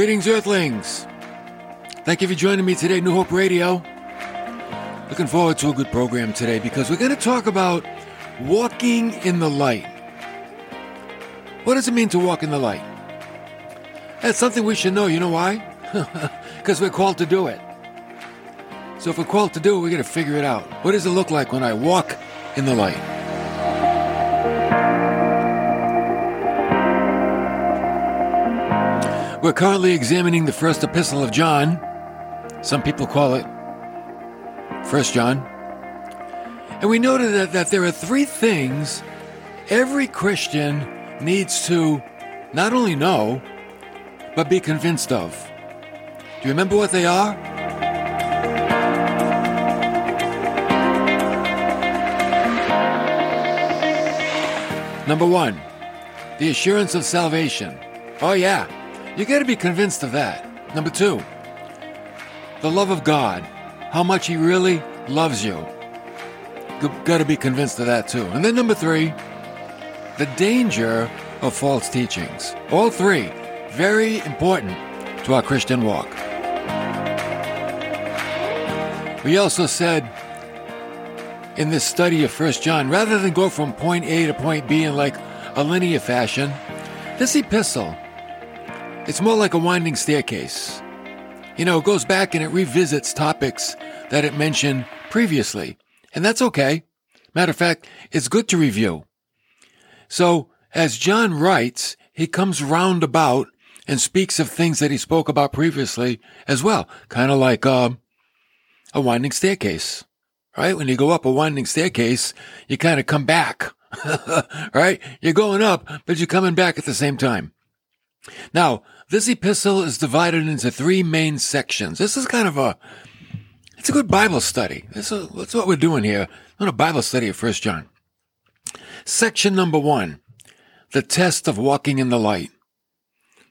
Greetings, Earthlings. Thank you for joining me today, New Hope Radio. Looking forward to a good program today because we're going to talk about walking in the light. What does it mean to walk in the light? That's something we should know. You know why? Because we're called to do it. So if we're called to do it, we got to figure it out. What does it look like when I walk in the light? We're currently examining the first epistle of John. Some people call it First John. And we noted that, that there are three things every Christian needs to not only know, but be convinced of. Do you remember what they are? Number one, the assurance of salvation. Oh, yeah, you got to be convinced of that. Number two, the love of God, how much He really loves you. You Got to be convinced of that too. And then number three, the danger of false teachings. All three, very important to our Christian walk. We also said in this study of 1 John, rather than go from point A to point B in like a linear fashion, this epistle, it's more like a winding staircase. You know, it goes back and it revisits topics that it mentioned previously. And that's okay. Matter of fact, it's good to review. So, as John writes, he comes round about and speaks of things that he spoke about previously as well, kind of like uh, a winding staircase right? When you go up a winding staircase, you kind of come back, right? You're going up, but you're coming back at the same time. Now, this epistle is divided into three main sections. This is kind of a, it's a good Bible study. This is, that's what we're doing here. Not a Bible study of First John. Section number one, the test of walking in the light.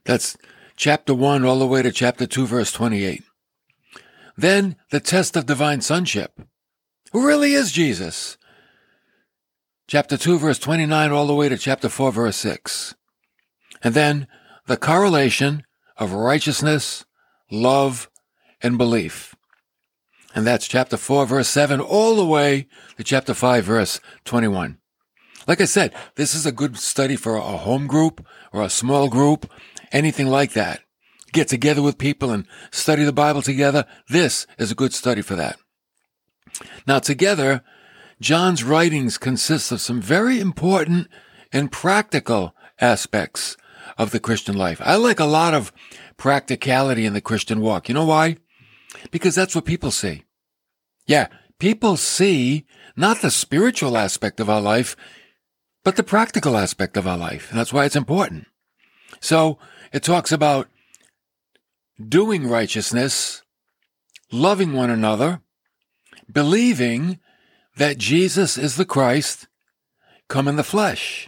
That's chapter one all the way to chapter two, verse 28. Then the test of divine sonship. Who really is Jesus? Chapter 2, verse 29, all the way to chapter 4, verse 6. And then the correlation of righteousness, love, and belief. And that's chapter 4, verse 7, all the way to chapter 5, verse 21. Like I said, this is a good study for a home group or a small group, anything like that. Get together with people and study the Bible together. This is a good study for that. Now, together, John's writings consist of some very important and practical aspects of the Christian life. I like a lot of practicality in the Christian walk. You know why? Because that's what people see. Yeah, people see not the spiritual aspect of our life, but the practical aspect of our life. That's why it's important. So it talks about doing righteousness, loving one another, believing that Jesus is the Christ come in the flesh.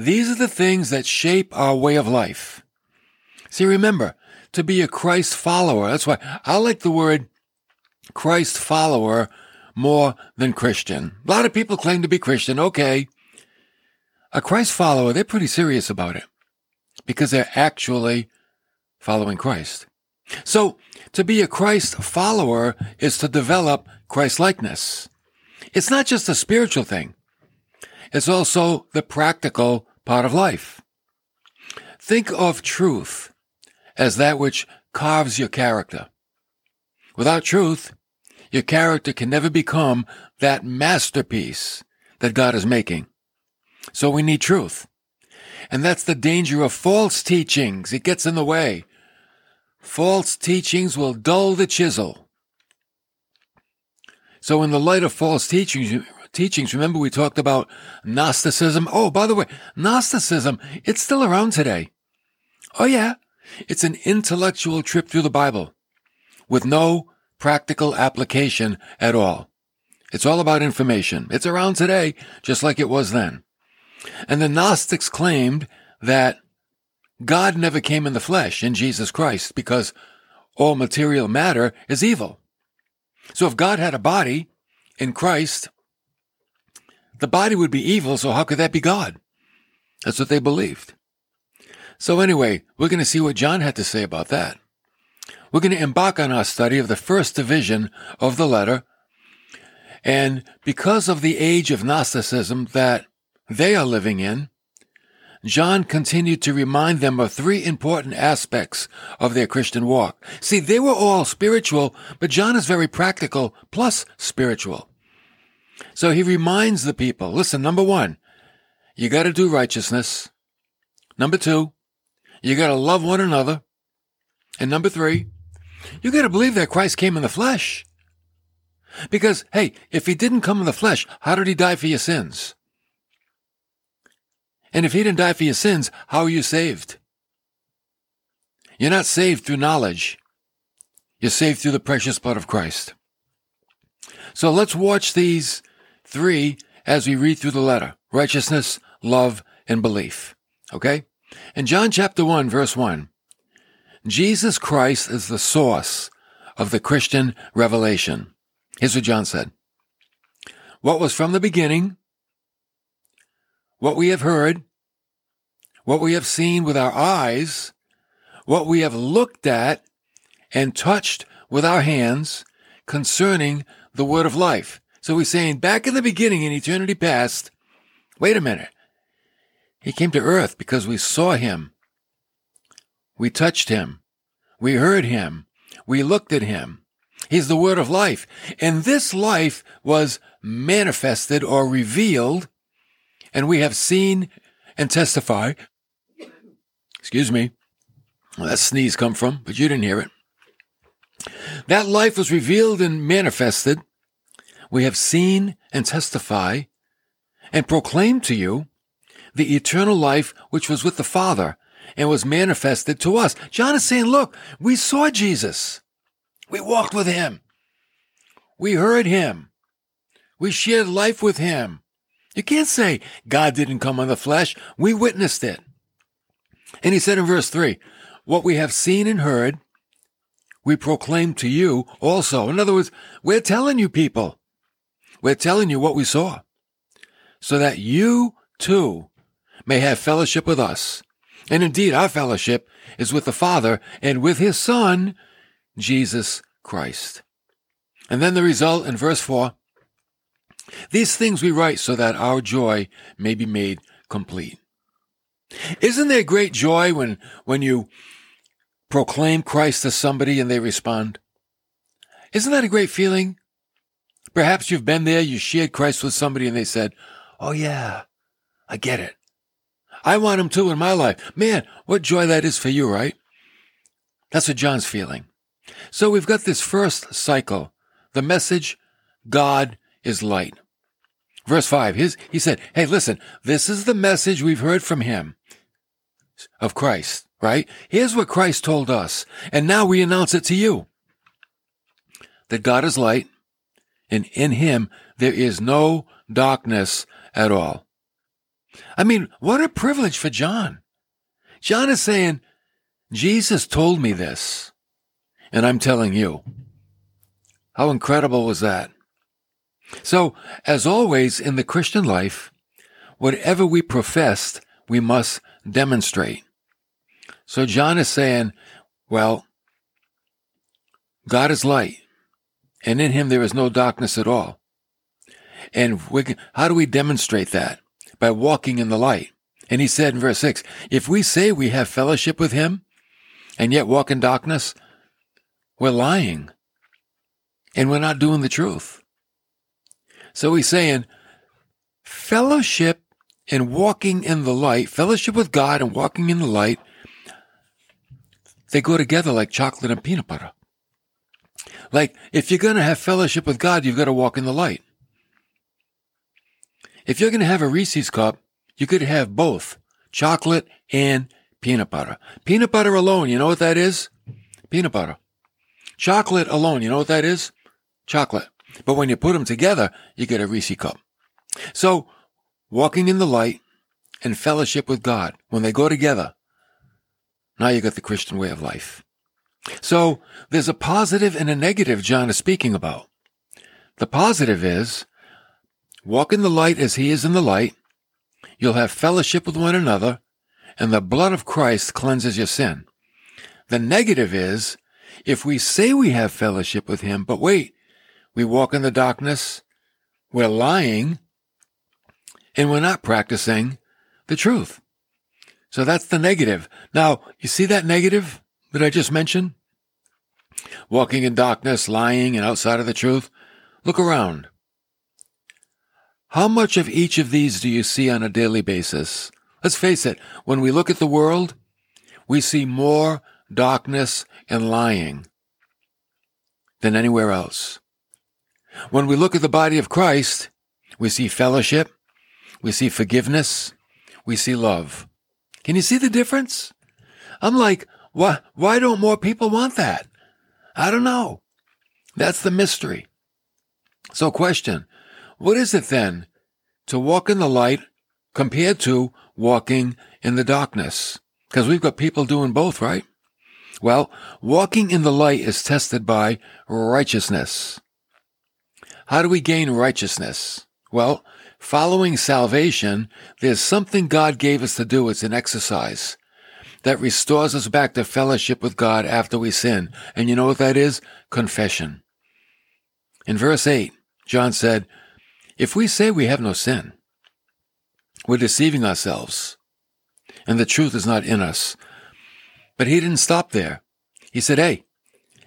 These are the things that shape our way of life. See, remember, to be a Christ follower, that's why I like the word Christ follower more than Christian. A lot of people claim to be Christian, okay. A Christ follower, they're pretty serious about it because they're actually following Christ. So, to be a Christ follower is to develop Christ likeness. It's not just a spiritual thing. It's also the practical part of life. Think of truth as that which carves your character. Without truth, your character can never become that masterpiece that God is making. So we need truth. And that's the danger of false teachings. It gets in the way. False teachings will dull the chisel. So in the light of false teachings, teachings, remember we talked about Gnosticism? Oh, by the way, Gnosticism, it's still around today. Oh yeah. It's an intellectual trip through the Bible with no practical application at all. It's all about information. It's around today, just like it was then. And the Gnostics claimed that God never came in the flesh in Jesus Christ because all material matter is evil. So if God had a body in Christ, the body would be evil, so how could that be God? That's what they believed. So, anyway, we're going to see what John had to say about that. We're going to embark on our study of the first division of the letter. And because of the age of Gnosticism that they are living in, John continued to remind them of three important aspects of their Christian walk. See, they were all spiritual, but John is very practical plus spiritual. So he reminds the people, listen, number one, you got to do righteousness. Number two, you got to love one another. And number three, you got to believe that Christ came in the flesh. Because, hey, if he didn't come in the flesh, how did he die for your sins? And if he didn't die for your sins, how are you saved? You're not saved through knowledge. You're saved through the precious blood of Christ. So let's watch these three as we read through the letter. Righteousness, love, and belief. Okay? In John chapter 1, verse 1, Jesus Christ is the source of the Christian revelation. Here's what John said. What was from the beginning, what we have heard, what we have seen with our eyes, what we have looked at and touched with our hands concerning the word of life. So he's saying back in the beginning in eternity past, wait a minute. He came to earth because we saw him. We touched him. We heard him. We looked at him. He's the word of life. And this life was manifested or revealed and we have seen and testify. Excuse me. Well, that sneeze come from, but you didn't hear it. That life was revealed and manifested. We have seen and testify and proclaim to you the eternal life which was with the Father and was manifested to us. John is saying, look, we saw Jesus. We walked with him. We heard him. We shared life with him. You can't say God didn't come in the flesh. We witnessed it. And he said in verse 3 What we have seen and heard, we proclaim to you also. In other words, we're telling you people. We're telling you what we saw. So that you too may have fellowship with us. And indeed, our fellowship is with the Father and with his Son, Jesus Christ. And then the result in verse 4 these things we write so that our joy may be made complete. Isn't there great joy when, when you proclaim Christ to somebody and they respond? Isn't that a great feeling? Perhaps you've been there, you shared Christ with somebody and they said, Oh yeah, I get it. I want him too in my life. Man, what joy that is for you, right? That's what John's feeling. So we've got this first cycle. The message, God is light. Verse 5, his, he said, Hey, listen, this is the message we've heard from him of Christ, right? Here's what Christ told us, and now we announce it to you that God is light, and in him there is no darkness at all. I mean, what a privilege for John. John is saying, Jesus told me this, and I'm telling you. How incredible was that? So, as always in the Christian life, whatever we profess, we must demonstrate. So John is saying, well, God is light, and in him there is no darkness at all. And we, how do we demonstrate that? By walking in the light. And he said in verse 6, if we say we have fellowship with him and yet walk in darkness, we're lying and we're not doing the truth. So he's saying fellowship and walking in the light, fellowship with God and walking in the light, they go together like chocolate and peanut butter. Like, if you're going to have fellowship with God, you've got to walk in the light. If you're going to have a Reese's cup, you could have both chocolate and peanut butter. Peanut butter alone, you know what that is? Peanut butter. Chocolate alone, you know what that is? Chocolate. But when you put them together, you get a Reese cup. So walking in the light and fellowship with God, when they go together, now you got the Christian way of life. So there's a positive and a negative John is speaking about. The positive is walk in the light as he is in the light. You'll have fellowship with one another and the blood of Christ cleanses your sin. The negative is if we say we have fellowship with him, but wait, we walk in the darkness, we're lying, and we're not practicing the truth. So that's the negative. Now, you see that negative that I just mentioned? Walking in darkness, lying, and outside of the truth? Look around. How much of each of these do you see on a daily basis? Let's face it, when we look at the world, we see more darkness and lying than anywhere else. When we look at the body of Christ, we see fellowship, we see forgiveness, we see love. Can you see the difference? I'm like, why, why don't more people want that? I don't know. That's the mystery. So question, what is it then to walk in the light compared to walking in the darkness? Because we've got people doing both, right? Well, walking in the light is tested by righteousness. How do we gain righteousness? Well, following salvation, there's something God gave us to do. It's an exercise that restores us back to fellowship with God after we sin. And you know what that is? Confession. In verse 8, John said, If we say we have no sin, we're deceiving ourselves, and the truth is not in us. But he didn't stop there. He said, Hey,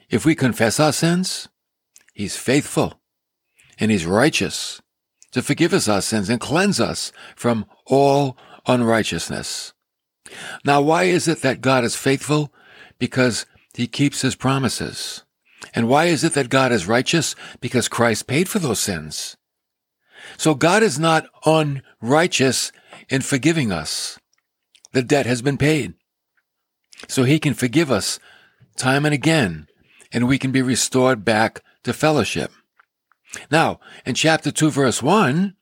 if we confess our sins, he's faithful and he's righteous to forgive us our sins and cleanse us from all unrighteousness. Now, why is it that God is faithful? Because he keeps his promises. And why is it that God is righteous? Because Christ paid for those sins. So God is not unrighteous in forgiving us. The debt has been paid. So he can forgive us time and again, and we can be restored back to fellowship. Now, in chapter 2, verse 1,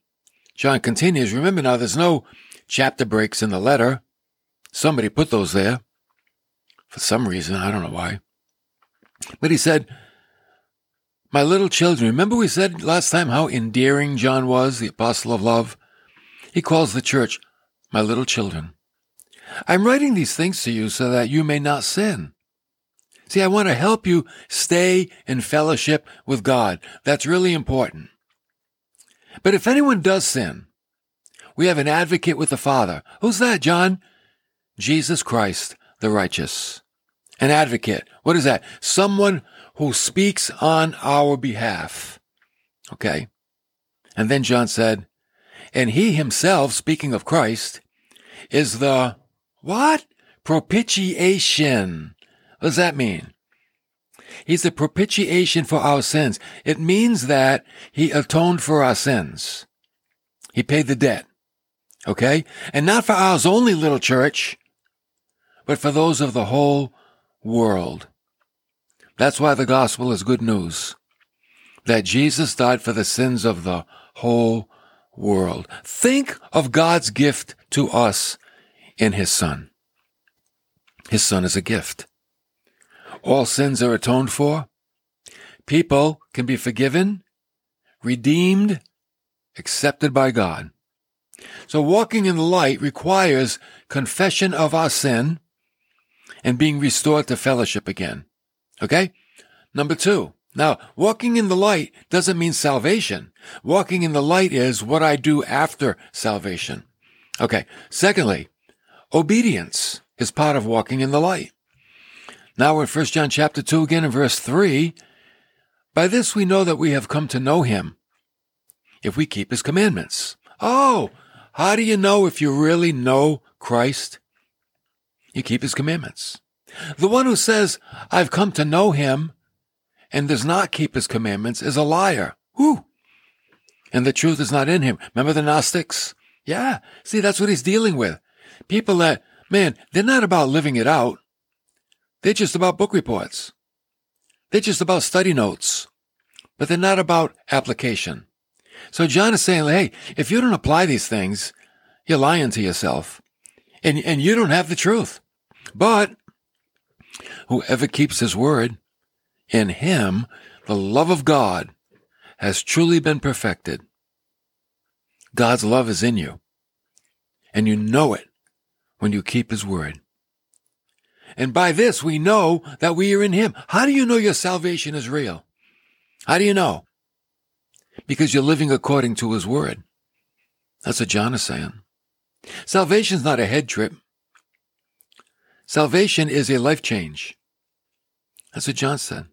John continues, remember now, there's no chapter breaks in the letter. Somebody put those there for some reason. I don't know why. But he said, My little children, remember we said last time how endearing John was, the apostle of love? He calls the church, My little children. I'm writing these things to you so that you may not sin. See, I want to help you stay in fellowship with God. That's really important. But if anyone does sin, we have an advocate with the Father. Who's that, John? Jesus Christ, the righteous. An advocate. What is that? Someone who speaks on our behalf. Okay. And then John said, and he himself, speaking of Christ, is the what? Propitiation. What does that mean? He's the propitiation for our sins. It means that he atoned for our sins. He paid the debt. Okay? And not for ours only, little church, but for those of the whole world. That's why the gospel is good news. That Jesus died for the sins of the whole world. Think of God's gift to us in his son. His son is a gift. All sins are atoned for. People can be forgiven, redeemed, accepted by God. So walking in the light requires confession of our sin and being restored to fellowship again. Okay? Number two. Now, walking in the light doesn't mean salvation. Walking in the light is what I do after salvation. Okay. Secondly, Obedience is part of walking in the light. Now we're in 1 John chapter 2 again in verse 3. By this we know that we have come to know him if we keep his commandments. Oh, how do you know if you really know Christ? You keep his commandments. The one who says, I've come to know him and does not keep his commandments is a liar. Whew. And the truth is not in him. Remember the Gnostics? Yeah. See, that's what he's dealing with. People that, man, they're not about living it out. They're just about book reports. They're just about study notes, but they're not about application. So John is saying, hey, if you don't apply these things, you're lying to yourself and, and you don't have the truth. But whoever keeps his word, in him, the love of God has truly been perfected. God's love is in you and you know it when you keep his word. And by this we know that we are in him. How do you know your salvation is real? How do you know? Because you're living according to his word. That's what John is saying. Salvation's not a head trip. Salvation is a life change. That's what John said.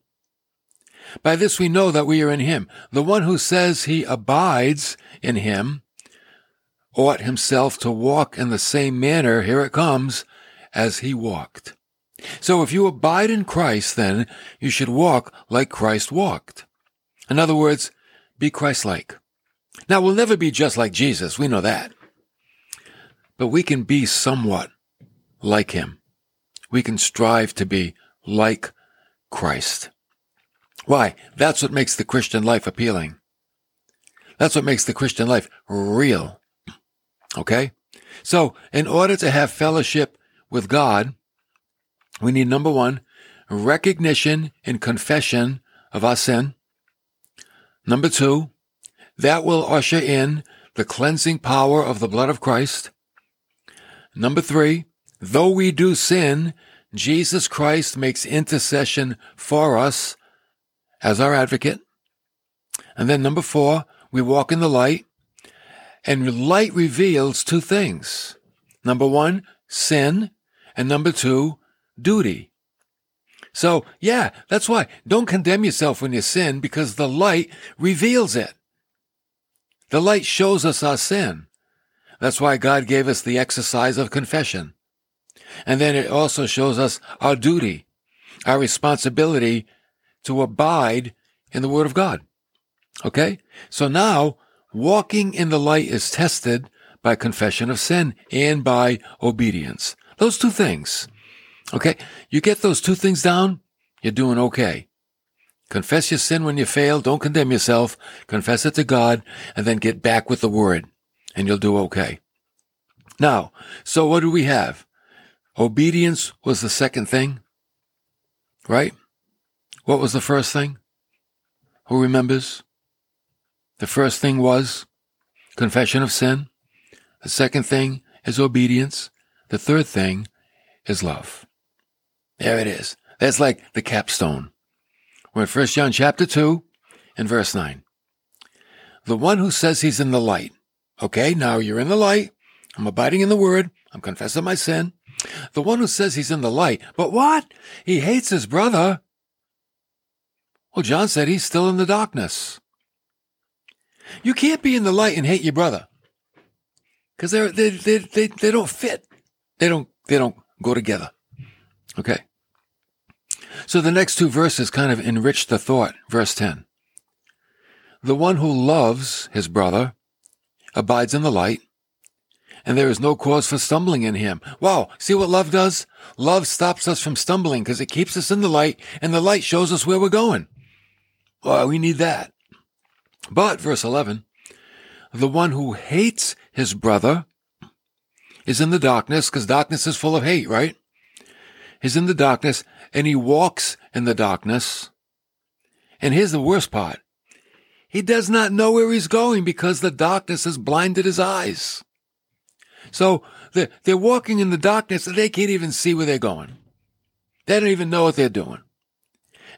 By this we know that we are in him. The one who says he abides in him ought himself to walk in the same manner, here it comes, as he walked. So if you abide in Christ, then you should walk like Christ walked. In other words, be Christ-like. Now we'll never be just like Jesus. We know that. But we can be somewhat like him. We can strive to be like Christ. Why? That's what makes the Christian life appealing. That's what makes the Christian life real. Okay? So, in order to have fellowship with God, we need number one, recognition and confession of our sin. Number two, that will usher in the cleansing power of the blood of Christ. Number three, though we do sin, Jesus Christ makes intercession for us as our advocate. And then number four, we walk in the light. And light reveals two things. Number one, sin. And number two, duty. So, yeah, that's why. Don't condemn yourself when you sin because the light reveals it. The light shows us our sin. That's why God gave us the exercise of confession. And then it also shows us our duty, our responsibility to abide in the Word of God. Okay? So now, walking in the light is tested by confession of sin and by obedience. Those two things. Okay? You get those two things down, you're doing okay. Confess your sin when you fail. Don't condemn yourself. Confess it to God and then get back with the Word and you'll do okay. Now, so what do we have? Obedience was the second thing, right? What was the first thing? Who remembers? The first thing was confession of sin. The second thing is obedience. The third thing is love. There it is. That's like the capstone. We're in 1 John chapter 2 and verse 9. The one who says he's in the light. Okay, now you're in the light. I'm abiding in the word. I'm confessing my sin. The one who says he's in the light, but what? He hates his brother. Well, John said he's still in the darkness. You can't be in the light and hate your brother. Because they they, they, they, they don't fit. They don't, they don't go together. Okay. So the next two verses kind of enrich the thought. Verse 10. The one who loves his brother abides in the light, and there is no cause for stumbling in him. Wow. See what love does? Love stops us from stumbling because it keeps us in the light and the light shows us where we're going. Well, we need that. But, verse 11, the one who hates his brother is in the darkness because darkness is full of hate, right? He's in the darkness and he walks in the darkness. And here's the worst part. He does not know where he's going because the darkness has blinded his eyes. So they're, they're walking in the darkness and they can't even see where they're going. They don't even know what they're doing.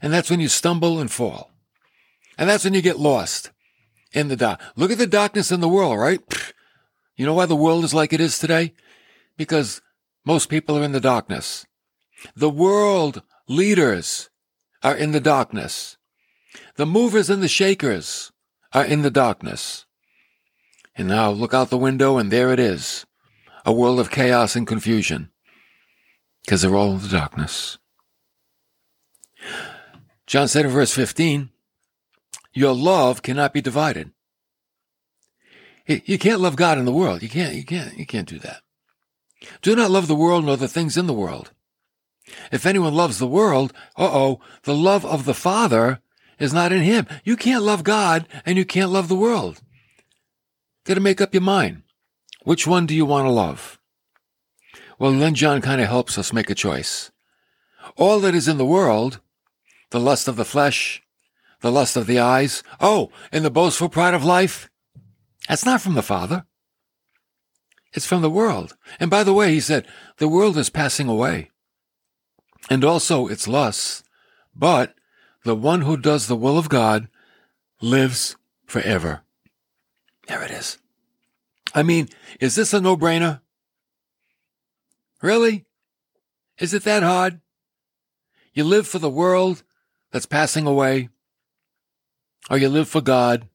And that's when you stumble and fall. And that's when you get lost in the dark. Look at the darkness in the world, right? You know why the world is like it is today? Because most people are in the darkness. The world leaders are in the darkness. The movers and the shakers are in the darkness. And now look out the window and there it is a world of chaos and confusion because they're all in the darkness. John said in verse 15, your love cannot be divided. You can't love God in the world. You can't, you can't, you can't do that. Do not love the world nor the things in the world. If anyone loves the world, uh-oh, the love of the Father is not in him. You can't love God and you can't love the world. Got to make up your mind. Which one do you want to love? Well, then John kind of helps us make a choice. All that is in the world, the lust of the flesh, the lust of the eyes, oh, and the boastful pride of life, that's not from the Father. It's from the world. And by the way, he said, the world is passing away and also its lusts, but the one who does the will of God lives forever. There it is. I mean, is this a no brainer? Really? Is it that hard? You live for the world that's passing away, or you live for God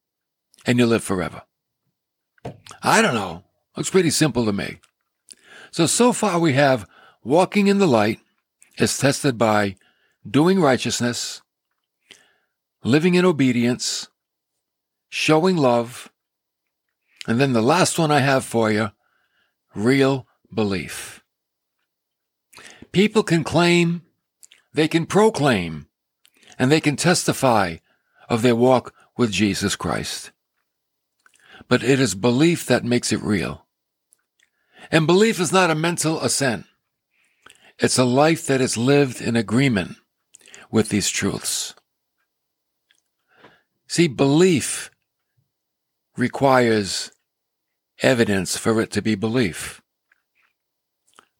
and you live forever? I don't know. Looks pretty simple to me. So, so far we have walking in the light is tested by doing righteousness, living in obedience, showing love, and then the last one I have for you, real belief. People can claim, they can proclaim, and they can testify of their walk with Jesus Christ. But it is belief that makes it real. And belief is not a mental assent. It's a life that is lived in agreement with these truths. See, belief requires evidence for it to be belief.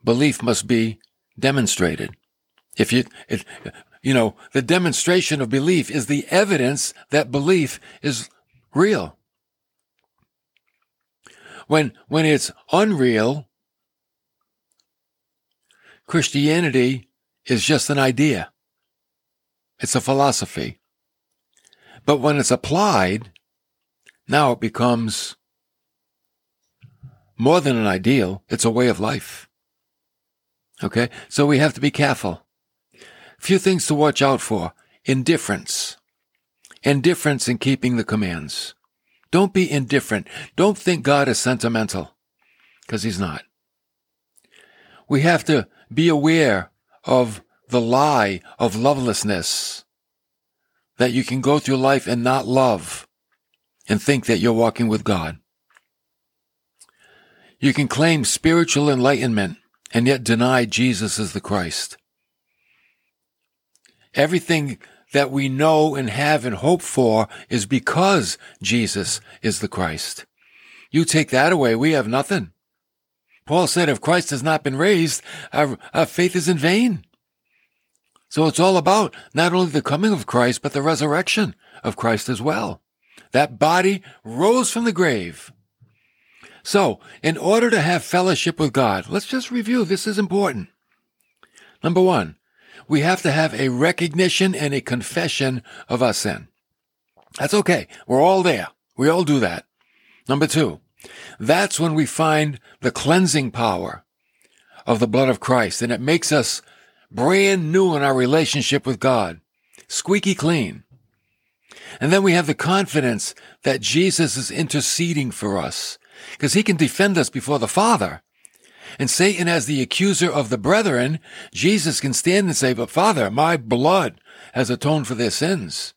Belief must be demonstrated. If you, it, you know, the demonstration of belief is the evidence that belief is real. When, when it's unreal, Christianity is just an idea. It's a philosophy. But when it's applied, now it becomes more than an ideal. It's a way of life. Okay. So we have to be careful. Few things to watch out for. Indifference. Indifference in keeping the commands. Don't be indifferent. Don't think God is sentimental. Because he's not. We have to be aware of the lie of lovelessness. That you can go through life and not love and think that you're walking with God. You can claim spiritual enlightenment and yet deny Jesus is the Christ. Everything that we know and have and hope for is because Jesus is the Christ. You take that away, we have nothing. Paul said, if Christ has not been raised, our, our faith is in vain. So it's all about not only the coming of Christ, but the resurrection of Christ as well. That body rose from the grave. So, in order to have fellowship with God, let's just review. This is important. Number one, we have to have a recognition and a confession of our sin. That's okay. We're all there. We all do that. Number two, that's when we find the cleansing power of the blood of Christ and it makes us brand new in our relationship with God. Squeaky clean. And then we have the confidence that Jesus is interceding for us because he can defend us before the Father. And Satan as the accuser of the brethren, Jesus can stand and say, but Father, my blood has atoned for their sins.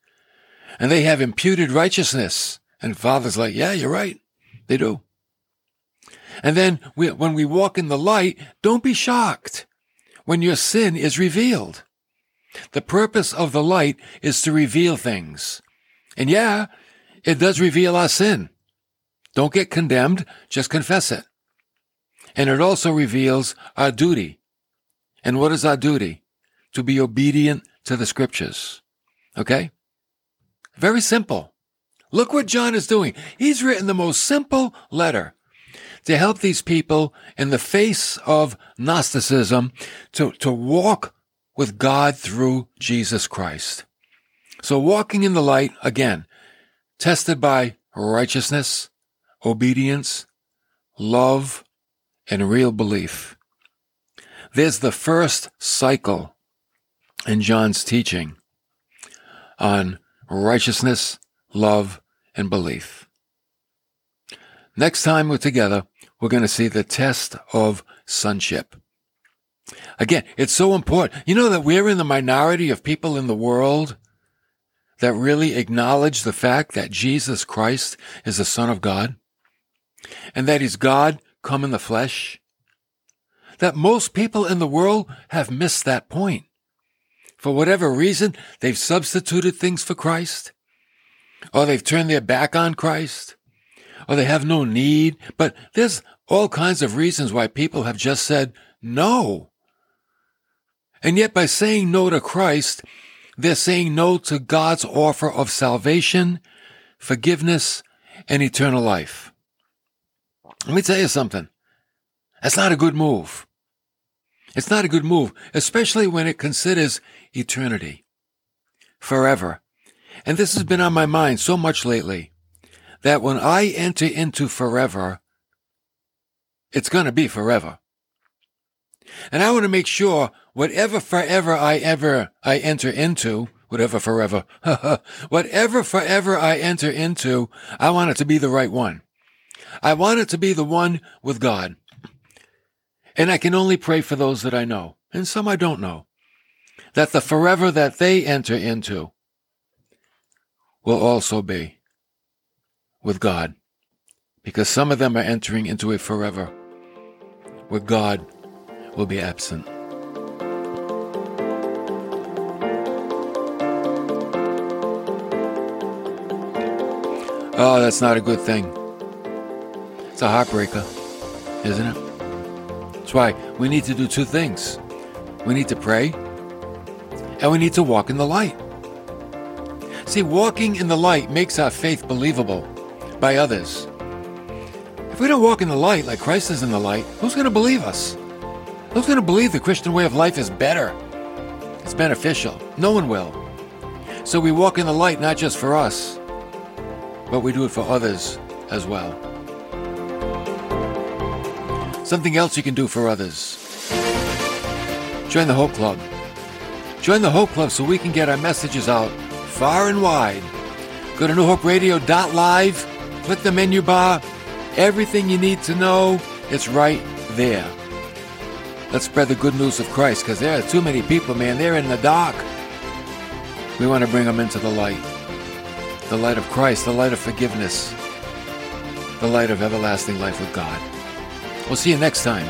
And they have imputed righteousness. And Father's like, yeah, you're right. They do. And then we, when we walk in the light, don't be shocked when your sin is revealed. The purpose of the light is to reveal things. And yeah, it does reveal our sin. Don't get condemned, just confess it. And it also reveals our duty. And what is our duty? To be obedient to the scriptures. Okay? Very simple. Look what John is doing. He's written the most simple letter to help these people in the face of Gnosticism to, to walk with God through Jesus Christ. So walking in the light, again, tested by righteousness, obedience, love, and real belief. There's the first cycle in John's teaching on righteousness, love, and belief. Next time we're together, we're going to see the test of sonship. Again, it's so important. You know that we're in the minority of people in the world that really acknowledge the fact that Jesus Christ is the Son of God and that he's God come in the flesh? That most people in the world have missed that point. For whatever reason, they've substituted things for Christ, or they've turned their back on Christ, or they have no need. But there's all kinds of reasons why people have just said no. And yet, by saying no to Christ, they're saying no to God's offer of salvation, forgiveness, and eternal life. Let me tell you something. That's not a good move. It's not a good move, especially when it considers eternity, forever. And this has been on my mind so much lately that when I enter into forever, it's going to be forever. And I want to make sure whatever forever I ever I enter into, whatever forever, whatever forever I enter into, I want it to be the right one. I want it to be the one with God. And I can only pray for those that I know, and some I don't know, that the forever that they enter into will also be with God. Because some of them are entering into a forever where God will be absent. Oh, that's not a good thing. It's a heartbreaker, isn't it? That's why we need to do two things. We need to pray, and we need to walk in the light. See, walking in the light makes our faith believable by others. If we don't walk in the light like Christ is in the light, who's going to believe us? Who's going to believe the Christian way of life is better? It's beneficial. No one will. So we walk in the light not just for us, but we do it for others as well. Something else you can do for others. Join the Hope Club. Join the Hope Club so we can get our messages out far and wide. Go to newhoperadio.live, click the menu bar. Everything you need to know, it's right there. Let's spread the good news of Christ because there are too many people, man. They're in the dark. We want to bring them into the light the light of Christ, the light of forgiveness, the light of everlasting life with God. We'll see you next time